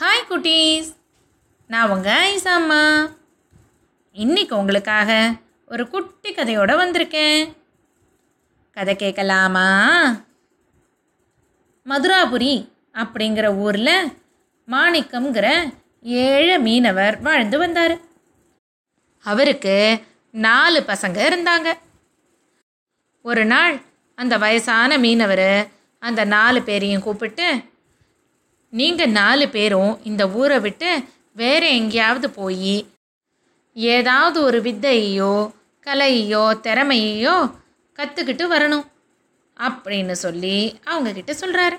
Hi குட்டீஸ். நான் உங்கள் ஐசாம்மா. இன்னைக்கு உங்களுக்காக ஒரு குட்டி கதையோடு வந்திருக்கேன். கதை கேட்கலாமா? மதுராபுரி அப்படிங்கிற ஊரில் மாணிக்கம்ங்கிற ஏழு மீனவர் வாழ்ந்து வந்தார். அவருக்கு நாலு பசங்க இருந்தாங்க. ஒரு நாள் அந்த வயசான மீனவர் அந்த நாலு பேரையும் கூப்பிட்டு நீங்கள் நாலு பேரும் இந்த ஊரை விட்டு வேறு எங்கேயாவது போய் ஏதாவது ஒரு வித்தையோ கலையோ திறமையோ கற்றுக்கிட்டு வரணும் அப்படின்னு சொல்லி அவங்கக்கிட்ட சொல்கிறாரு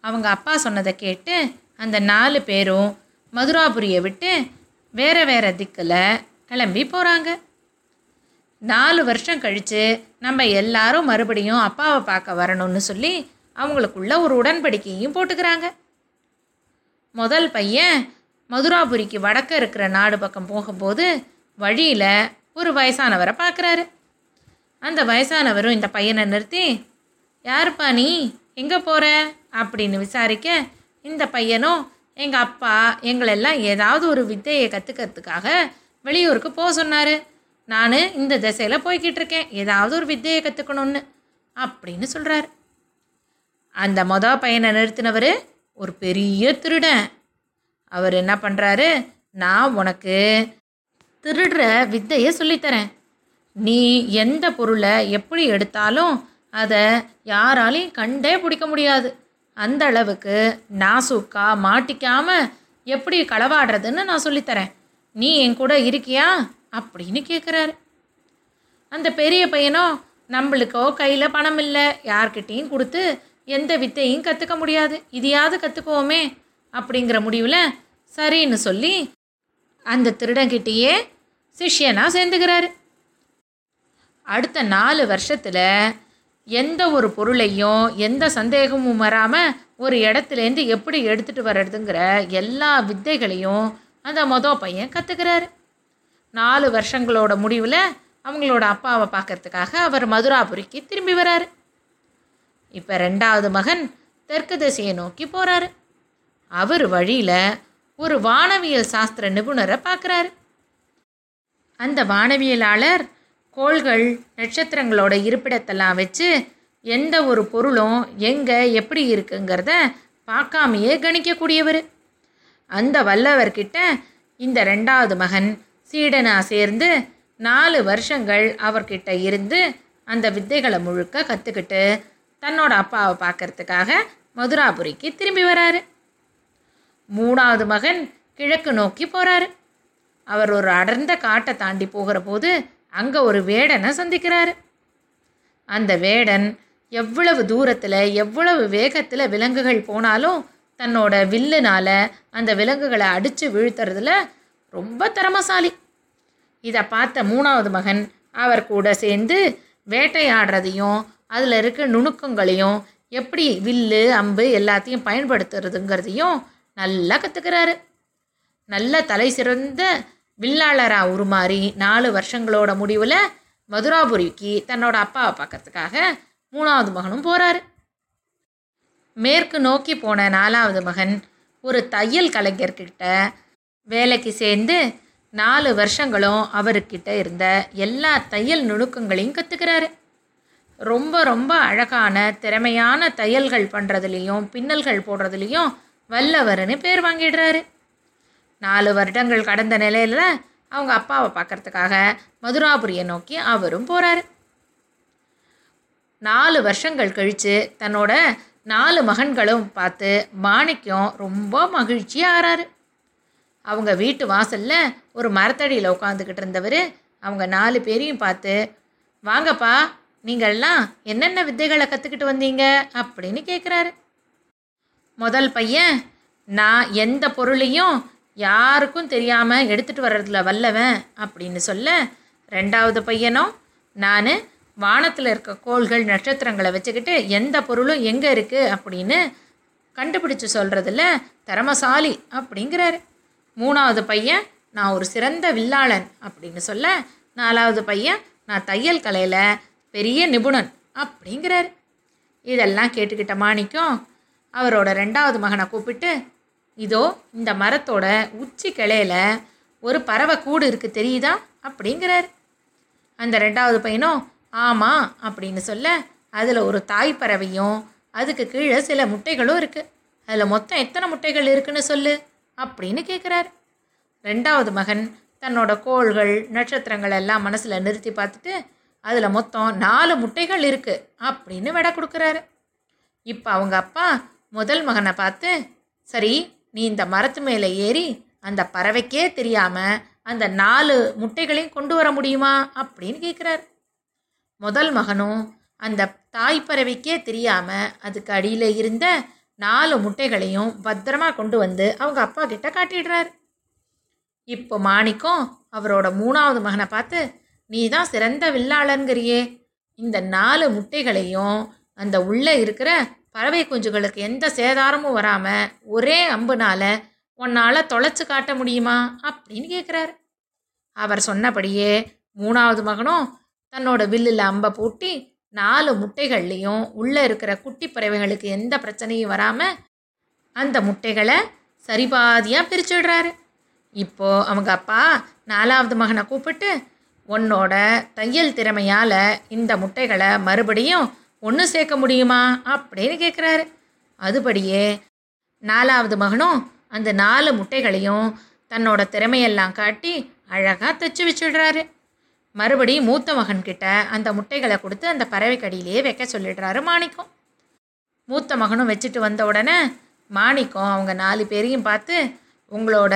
அவங்க அப்பா சொன்னதை கேட்டு அந்த நாலு பேரும் மதுராபுரியை விட்டு வேற வேற திக்கில் கிளம்பி போகிறாங்க நாலு வருஷம் கழித்து நம்ம எல்லாரும் மறுபடியும் அப்பாவை பார்க்க வரணும்னு சொல்லி அவங்களுக்குள்ள ஒரு உடன்படிக்கையும் போட்டுக்கிறாங்க. முதல் பையன் மதுராபுரிக்கு வடக்க இருக்கிற நாடு பக்கம் போகும்போது வழியில் ஒரு வயசானவரை பார்க்குறாரு. அந்த வயசானவரும் இந்த பையனை நிறுத்தி யாருப்பா நீ? எங்கே போகிற அப்படின்னு விசாரிக்க இந்த பையனும் எங்கள் அப்பா எங்களெல்லாம் ஏதாவது ஒரு வித்தையை கற்றுக்கிறதுக்காக வெளியூருக்கு போக சொன்னார். நான் இந்த திசையில் போய்கிட்டு இருக்கேன். ஏதாவது ஒரு வித்தையை கற்றுக்கணும்னு அப்படின்னு சொல்கிறாரு அந்த மொதல் பையனை நிறுத்தினவர் ஒரு பெரிய திருடன். அவர் என்ன பண்ணுறாரு நான் உனக்கு திருடுற வித்தையை சொல்லித்தரேன். நீ எந்த பொருளை எப்படி எடுத்தாலும் அதை யாராலையும் கண்டே பிடிக்க முடியாது. அந்த அளவுக்கு நாசுக்கா மாட்டிக்காம எப்படி களவாடுறதுன்னு நான் சொல்லித்தரேன். நீ என் கூட இருக்கியா? அப்படின்னு கேட்குறாரு அந்த பெரிய பையனும் நம்மளுக்கோ கையில் பணம் இல்லை. யார்கிட்டேயும் கொடுத்து எந்த வித்தையும் கற்றுக்க முடியாது. இதையாவது கற்றுக்குவோமே அப்படிங்கிற முடிவில் சரின்னு சொல்லி அந்த திருடங்கிட்டேயே சிஷ்யனாக சேர்ந்துக்கிறாரு. அடுத்த நாலு வருஷத்தில் எந்த ஒரு பொருளையும் எந்த சந்தேகமும் வராமல் ஒரு இடத்துலேருந்து எப்படி எடுத்துகிட்டு வர்றதுங்கிற எல்லா வித்தைகளையும் அந்த மொதல் பையன் கற்றுக்கிறாரு நாலு வருஷங்களோட முடிவில் அவங்களோட அப்பாவை பார்க்கறதுக்காக அவர் மதுராபுரிக்கு திரும்பி வராரு. இப்போ ரெண்டாவது மகன் தெற்கு திசையை நோக்கி போகிறாரு அவர் வழியில் ஒரு வானவியல் சாஸ்திர நிபுணரை பார்க்குறாரு. அந்த வானவியலாளர் கோள்கள் நட்சத்திரங்களோட இருப்பிடத்தெல்லாம் வச்சு எந்த ஒரு பொருளும் எங்கே எப்படி இருக்குங்கிறத பார்க்காமையே கணிக்கக்கூடியவர். அந்த வல்லவர்கிட்ட இந்த ரெண்டாவது மகன் சீடனா சேர்ந்து நாலு வருஷங்கள் அவர்கிட்ட இருந்து அந்த வித்தைகளை முழுக்க கற்றுக்கிட்டு தன்னோட அப்பாவை பார்க்கறதுக்காக மதுராபுரிக்கு திரும்பி வராரு. மூணாவது மகன் கிழக்கு நோக்கி போகிறாரு அவர் ஒரு அடர்ந்த காட்டை தாண்டி போகிற போது அங்கே ஒரு வேடனை சந்திக்கிறாரு. அந்த வேடன் எவ்வளவு தூரத்தில் எவ்வளவு வேகத்தில் விலங்குகள் போனாலும் தன்னோட வில்லுனால அந்த விலங்குகளை அடித்து வீழ்த்துறதுல ரொம்ப திறமசாலி. இதை பார்த்த மூணாவது மகன் அவர் கூட சேர்ந்து வேட்டையாடுறதையும் அதில் இருக்க நுணுக்கங்களையும் எப்படி வில்லு அம்பு எல்லாத்தையும் பயன்படுத்துறதுங்கிறதையும் நல்லா கற்றுக்கிறாரு நல்ல தலை சிறந்த வில்லாளராக உருமாறி நாலு வருஷங்களோட முடிவில் மதுராபுரிக்கு தன்னோட அப்பாவை பார்க்கறதுக்காக மூணாவது மகனும் போகிறாரு மேற்கு நோக்கி போன நாலாவது மகன் ஒரு தையல் கலைஞர்கிட்ட வேலைக்கு சேர்ந்து நாலு வருஷங்களும் அவர்கிட்ட இருந்த எல்லா தையல் நுணுக்கங்களையும் கற்றுக்கிறாரு ரொம்ப ரொம்ப அழகான திறமையான தையல்கள் பண்ணுறதுலேயும் பின்னல்கள் போடுறதுலேயும் வல்லவர்னு பேர் வாங்கிடுறாரு. நாலு வருடங்கள் கடந்த நிலையில் அவங்க அப்பாவை பார்க்கறதுக்காக மதுராபுரியை நோக்கி அவரும் போகிறாரு நாலு வருஷங்கள் கழித்து தன்னோட நாலு மகன்களும் பார்த்து மாணிக்கம் ரொம்ப மகிழ்ச்சியாக ஆறாரு. அவங்க வீட்டு வாசலில் ஒரு மரத்தடியில் உட்காந்துக்கிட்டு இருந்தவர் அவங்க நாலு பேரையும் பார்த்து வாங்கப்பா நீங்கள்லாம் என்னென்ன வித்தைகளை கற்றுக்கிட்டு வந்தீங்க அப்படின்னு கேட்குறாரு முதல் பையன் நான் எந்த பொருளையும் யாருக்கும் தெரியாமல் எடுத்துகிட்டு வர்றதுல வல்லவன் அப்படின்னு சொல்ல ரெண்டாவது பையனும் நான் வானத்தில் இருக்க கோள்கள் நட்சத்திரங்களை வச்சுக்கிட்டு எந்த பொருளும் எங்கே இருக்குது அப்படின்னு கண்டுபிடிச்சு சொல்கிறதுல திறமசாலி அப்படிங்கிறாரு. மூணாவது பையன் நான் ஒரு சிறந்த வில்லாளன் அப்படின்னு சொல்ல நாலாவது பையன் நான் தையல் கலையில் பெரிய நிபுணன் அப்படிங்கிறாரு. இதெல்லாம் கேட்டுக்கிட்ட மாணிக்கம் அவரோட ரெண்டாவது மகனை கூப்பிட்டு இதோ இந்த மரத்தோட உச்சி கிளையில ஒரு பறவை கூடு இருக்கு தெரியுதா? அப்படிங்கிறார். அந்த ரெண்டாவது பையனும் ஆமாம் அப்படின்னு சொல்ல அதில் ஒரு தாய் பறவையும் அதுக்கு கீழே சில முட்டைகளும் இருக்குது அதில் மொத்தம் எத்தனை முட்டைகள் இருக்குன்னு சொல்லு அப்படின்னு கேட்குறாரு ரெண்டாவது மகன் தன்னோட கோள்கள் நட்சத்திரங்கள் எல்லாம் மனசில் நிறுத்தி பார்த்துட்டு அதில் மொத்தம் நாலு முட்டைகள் இருக்குது அப்படின்னு விட கொடுக்குறாரு. இப்போ அவங்க அப்பா முதல் மகனை பார்த்து சரி நீ இந்த மரத்து மேலே ஏறி அந்த பறவைக்கே தெரியாமல் அந்த நாலு முட்டைகளையும் கொண்டு வர முடியுமா? அப்படின்னு கேட்குறாரு முதல் மகனும் அந்த தாய் பறவைக்கே தெரியாமல் அதுக்கு அடியில் இருந்த நாலு முட்டைகளையும் பத்திரமா கொண்டு வந்து அவங்க அப்பா கிட்ட காட்டிடுறாரு. இப்போ மாணிக்கம் அவரோட மூணாவது மகனை பார்த்து நீ தான் சிறந்த வில்லாளங்கிறியே இந்த நாலு முட்டைகளையும் அந்த உள்ளே இருக்கிற பறவை குஞ்சுகளுக்கு எந்த சேதாரமும் வராமல் ஒரே அம்புனால உன்னால் தொலைச்சு காட்ட முடியுமா? அப்படின்னு கேட்குறாரு அவர் சொன்னபடியே மூணாவது மகனும் தன்னோட வில்லில் அம்பை பூட்டி நாலு முட்டைகள்லேயும் உள்ளே இருக்கிற குட்டி பறவைகளுக்கு எந்த பிரச்சனையும் வராமல் அந்த முட்டைகளை சரிபாதியாக பிரிச்சுடுறாரு. இப்போ அவங்க அப்பா நாலாவது மகனை கூப்பிட்டு உன்னோட தையல் திறமையால் இந்த முட்டைகளை மறுபடியும் ஒன்று சேர்க்க முடியுமா அப்படின்னு கேட்குறாரு அதுபடியே நாலாவது மகனும் அந்த நாலு முட்டைகளையும் தன்னோட திறமையெல்லாம் காட்டி அழகாக தைச்சு வச்சுடுறாரு. மறுபடியும் மூத்த மகன்கிட்ட அந்த முட்டைகளை கொடுத்து அந்த பறவைக்கடியிலேயே வைக்க சொல்லிடுறாரு மாணிக்கம். மூத்த மகனும் வச்சுட்டு வந்த உடனே மாணிக்கம் அவங்க நாலு பேரையும் பார்த்து உங்களோட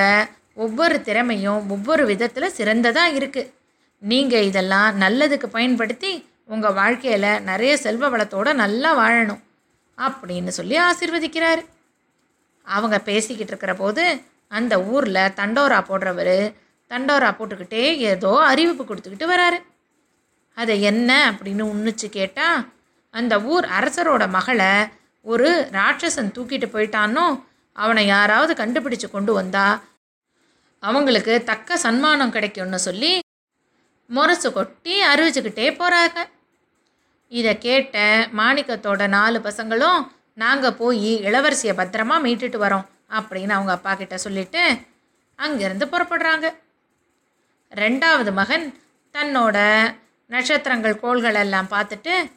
ஒவ்வொரு திறமையும் ஒவ்வொரு விதத்தில் சிறந்ததாக இருக்குது நீங்கள் இதெல்லாம் நல்லதுக்கு பயன்படுத்தி உங்கள் வாழ்க்கையில் நிறைய செல்வ வளத்தோடு நல்லா வாழணும் அப்படின்னு சொல்லி ஆசிர்வதிக்கிறார். அவங்க பேசிக்கிட்டு இருக்கிற போது அந்த ஊரில் தண்டோரா போடுறவர் தண்டோரா போட்டுக்கிட்டே ஏதோ அறிவிப்பு கொடுத்துக்கிட்டு வராரு. அதை என்ன அப்படின்னு உன்னிச்சு கேட்டால் அந்த ஊர் அரசரோட மகளை ஒரு ராட்சசன் தூக்கிட்டு போயிட்டானோ அவனை யாராவது கண்டுபிடிச்சு கொண்டு வந்தா அவங்களுக்கு தக்க சன்மானம் கிடைக்கும்னு சொல்லி முரசு கொட்டி அறிவிச்சுக்கிட்டே போகிறாங்க இதை கேட்ட மாணிக்கத்தோட நாலு பசங்களும் நாங்கள் போய் இளவரசியை பத்திரமா மீட்டுட்டு வரோம் அப்படின்னு அவங்க அப்பா கிட்ட சொல்லிட்டு அங்கேருந்து புறப்படுறாங்க. ரெண்டாவது மகன் தன்னோட நட்சத்திரங்கள் கோள்கள் எல்லாம் பார்த்துட்டு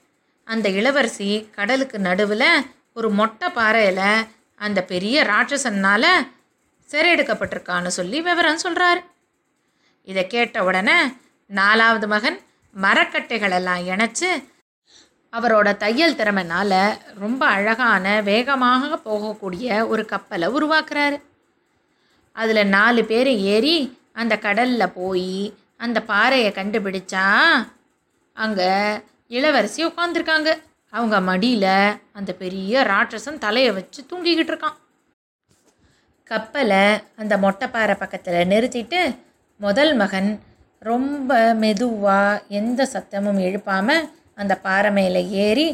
அந்த இளவரசி கடலுக்கு நடுவில் ஒரு மொட்டை பாறையில் அந்த பெரிய ராட்சசனால் சிறையெடுக்கப்பட்டிருக்கான்னு சொல்லி விவரம் சொல்கிறாரு இதை கேட்ட உடனே நாலாவது மகன் மரக்கட்டைகளெல்லாம் இணைச்சு அவரோட தையல் திறமைனால ரொம்ப அழகான வேகமாக போகக்கூடிய ஒரு கப்பலை உருவாக்குறாரு. அதில் நாலு பேர் ஏறி அந்த கடலில் போய் அந்த பாறையை கண்டுபிடிச்சா அங்கே இளவரசி உட்காந்துருக்காங்க அவங்க மடியில் அந்த பெரிய ராட்சசன் தலையை வச்சு தூங்கிக்கிட்டு இருக்கான். கப்பலை அந்த மொட்டைப்பாறை பக்கத்தில் நிறுத்திட்டு முதல் மகன் ரொம்ப மெதுவாக எந்த சத்தமும் எழுப்பாமல் அந்த பாறை மேலே ஏறி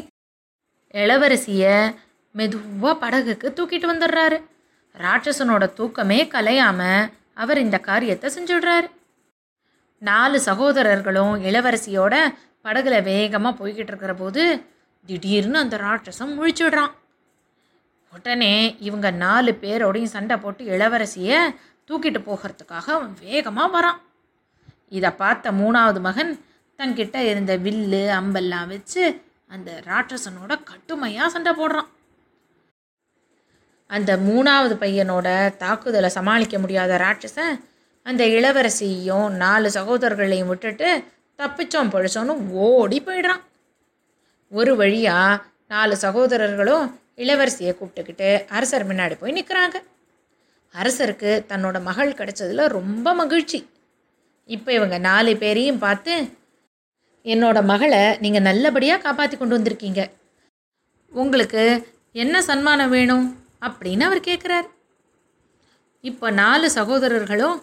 இளவரசியை மெதுவாக படகுக்கு தூக்கிட்டு வந்துடுறாரு. ராட்சசனோட தூக்கமே கலையாமல் அவர் இந்த காரியத்தை செஞ்சுடுறாரு. நாலு சகோதரர்களும் இளவரசியோட படகுல வேகமாக போய்கிட்டு இருக்கிற போது திடீர்னு அந்த ராட்சசம் முழிச்சுடுறான். உடனே இவங்க நாலு பேரோடையும் சண்டை போட்டு இளவரசியை தூக்கிட்டு போகிறதுக்காக அவன் வேகமாக வரான். இதை பார்த்த மூணாவது மகன் தன்கிட்ட இருந்த வில்லு அம்பெல்லாம் வச்சு அந்த ராட்சசனோட கட்டுமையாக சண்டை போடுறான். அந்த மூணாவது பையனோட தாக்குதலை சமாளிக்க முடியாத ராட்சசன் அந்த இளவரசியையும் நாலு சகோதரர்களையும் விட்டுட்டு தப்பிச்சோம் பழிச்சோன்னு ஓடி போயிடுறான். ஒரு வழியாக நாலு சகோதரர்களும் இளவரசியை கூப்பிட்டுக்கிட்டு அரசர் முன்னாடி போய் நிற்கிறாங்க அரசருக்கு தன்னோட மகள் கிடைச்சதுல ரொம்ப மகிழ்ச்சி. இப்போ இவங்க நாலு பேரையும் பார்த்து என்னோட மகளை நீங்கள் நல்லபடியாக காப்பாற்றி கொண்டு வந்திருக்கீங்க. உங்களுக்கு என்ன சன்மானம் வேணும்? அப்படின்னு அவர் கேட்குறார் இப்போ நாலு சகோதரர்களும்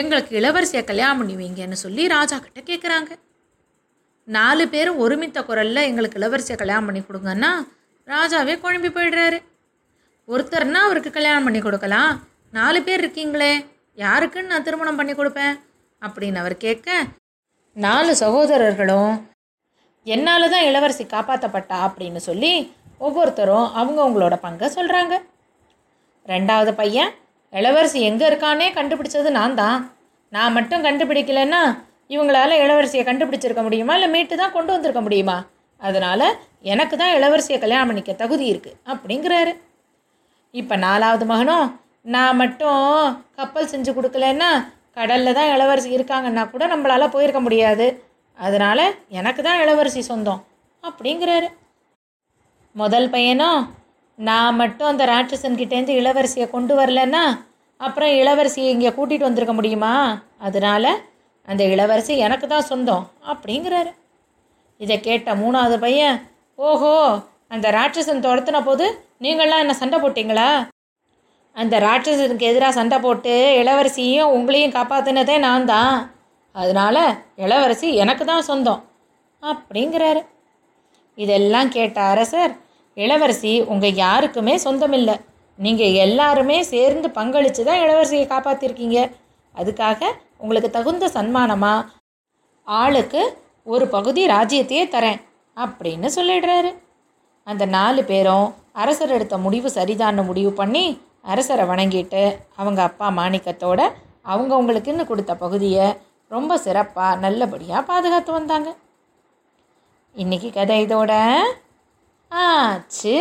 எங்களுக்கு இளவரசியை கல்யாணம் பண்ணுவீங்கன்னு சொல்லி ராஜா கிட்ட கேட்குறாங்க நாலு பேரும் ஒருமித்த குரலில் எங்களுக்கு இளவரசியை கல்யாணம் பண்ணி கொடுங்கன்னா ராஜாவே குழம்பி போயிடுறாரு. ஒருத்தர்னா அவருக்கு கல்யாணம் பண்ணி கொடுக்கலாம். நாலு பேர் இருக்கீங்களே யாருக்குன்னு நான் திருமணம் பண்ணி கொடுப்பேன்? அப்படின்னு அவர் கேட்க நாலு சகோதரர்களும் என்னால் தான் இளவரசி காப்பாற்றப்பட்டா அப்படின்னு சொல்லி ஒவ்வொருத்தரும் அவங்கவுங்களோட பங்கை சொல்கிறாங்க ரெண்டாவது பையன் இளவரசி எங்கே இருக்கானே கண்டுபிடிச்சது நான் தான். நான் மட்டும் கண்டுபிடிக்கலன்னா இவங்களால இளவரசியை கண்டுபிடிச்சிருக்க முடியுமா? இல்லை மீட்டு தான் கொண்டு வந்திருக்க முடியுமா? அதனால் எனக்கு தான் இளவரசியை கல்யாணம் பண்ணிக்க தகுதி இருக்குது அப்படிங்கிறாரு. இப்போ நாலாவது மகனும் நான் மட்டும் கப்பல் செஞ்சு கொடுக்கலன்னா கடலில் தான் இளவரசி இருக்காங்கன்னா கூட நம்மளால் போயிருக்க முடியாது. அதனால் எனக்கு தான் இளவரசி சொந்தம் அப்படிங்கிறாரு. முதல் பையனும் நான் மட்டும் அந்த ராட்சசன்கிட்டேருந்து இளவரசியை கொண்டு வரலன்னா அப்புறம் இளவரசியை இங்கே கூட்டிகிட்டு வந்திருக்க முடியுமா? அதனால் அந்த இளவரசி எனக்கு தான் சொந்தம் அப்படிங்கிறாரு. இதை கேட்ட மூணாவது பையன் ஓஹோ அந்த ராட்சசன் துரத்துன போது நீங்களாம் என்ன சண்டை போட்டிங்களா? அந்த ராட்சசனுக்கு எதிராக சண்டை போட்டு இளவரசியும் உங்களையும் காப்பாற்றினதே நான் தான். அதனால் இளவரசி எனக்கு தான் சொந்தம். அப்படிங்கிறாரு. இதெல்லாம் கேட்ட அரசர் இளவரசி உங்கள் யாருக்குமே சொந்தமில்லை. நீங்கள் எல்லாருமே சேர்ந்து பங்களித்து தான் இளவரசியை காப்பாற்றிருக்கீங்க அதுக்காக உங்களுக்கு தகுந்த சன்மானமாக ஆளுக்கு ஒரு பகுதி ராஜ்யத்தையே தரேன் அப்படின்னு சொல்லிடுறாரு. அந்த நாலு பேரும் அரசர் எடுத்த முடிவு சரிதான்னு முடிவு பண்ணி அரசரை வணங்கிட்டு அவங்க அப்பா மாணிக்கத்தோட அவங்கவுங்களுக்குன்னு கொடுத்த பகுதியை ரொம்ப சிறப்பாக நல்லபடியாக பாதுகாத்து வந்தாங்க. இன்னைக்கு கதை இதோட ஆச்சு.